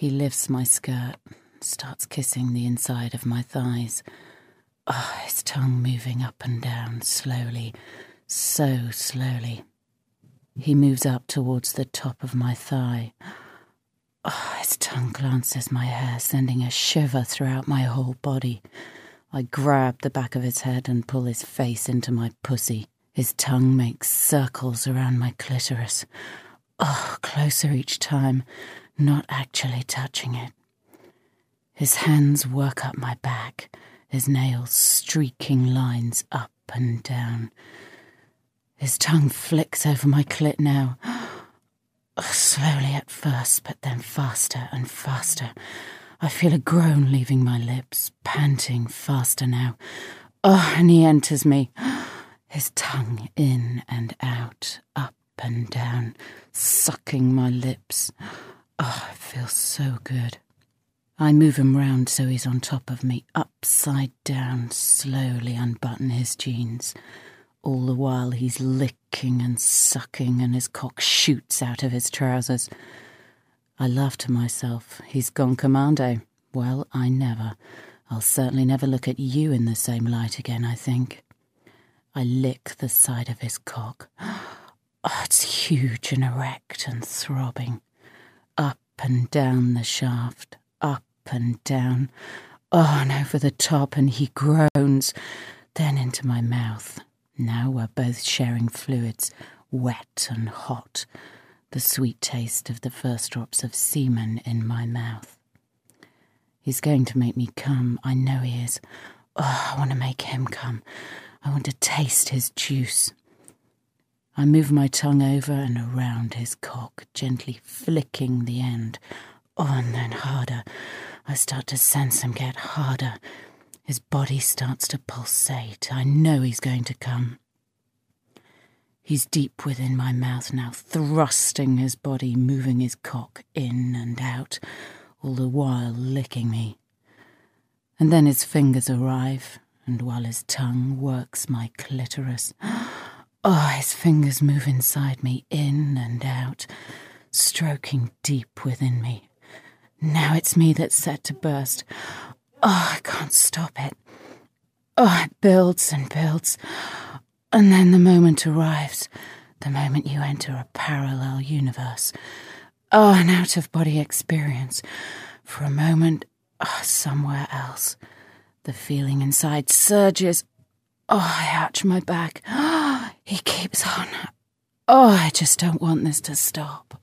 He lifts my skirt, starts kissing the inside of my thighs. Oh, his tongue moving up and down slowly, so slowly. He moves up towards the top of my thigh. Oh, his tongue glances my hair, sending a shiver throughout my whole body. I grab the back of his head and pull his face into my pussy. His tongue makes circles around my clitoris. Oh, closer each time, not actually touching it. His hands work up my back, his nails streaking lines up and down. His tongue flicks over my clit now. Slowly at first, but then faster and faster. I feel a groan leaving my lips, panting faster now. Oh, and he enters me. His tongue in and out, up and down, sucking my lips. Oh, it feels so good. I move him round so he's on top of me, upside down, slowly unbutton his jeans. All the while he's licking and sucking, and his cock shoots out of his trousers. I laugh to myself. He's gone commando. Well, I never. I'll certainly never look at you in the same light again, I think. I lick the side of his cock. Oh, it's huge and erect and throbbing. And down the shaft, up and down. on over the top, and he groans. Then into my mouth. Now we're both sharing fluids, wet and hot, the sweet taste of the first drops of semen in my mouth. He's going to make me come, I know he is. Oh, I want to make him come. I want to taste his juice. I move my tongue over and around his cock, gently flicking the end. Oh, and then harder. I start to sense him get harder his body starts to pulsate. I know he's going to come. He's deep within my mouth now, thrusting his body, moving his cock in and out, all the while licking me. And then his fingers arrive, and while his tongue works my clitoris, oh, his fingers move inside me, in and out, stroking deep within me. Now it's me that's set to burst. Oh, I can't stop it. Oh, it builds and builds. And then the moment arrives the moment you enter a parallel universe. Oh, an out of body experience. For a moment, oh, somewhere else. The feeling inside surges. Oh, I arch my back. He keeps on. Oh, I just don't want this to stop.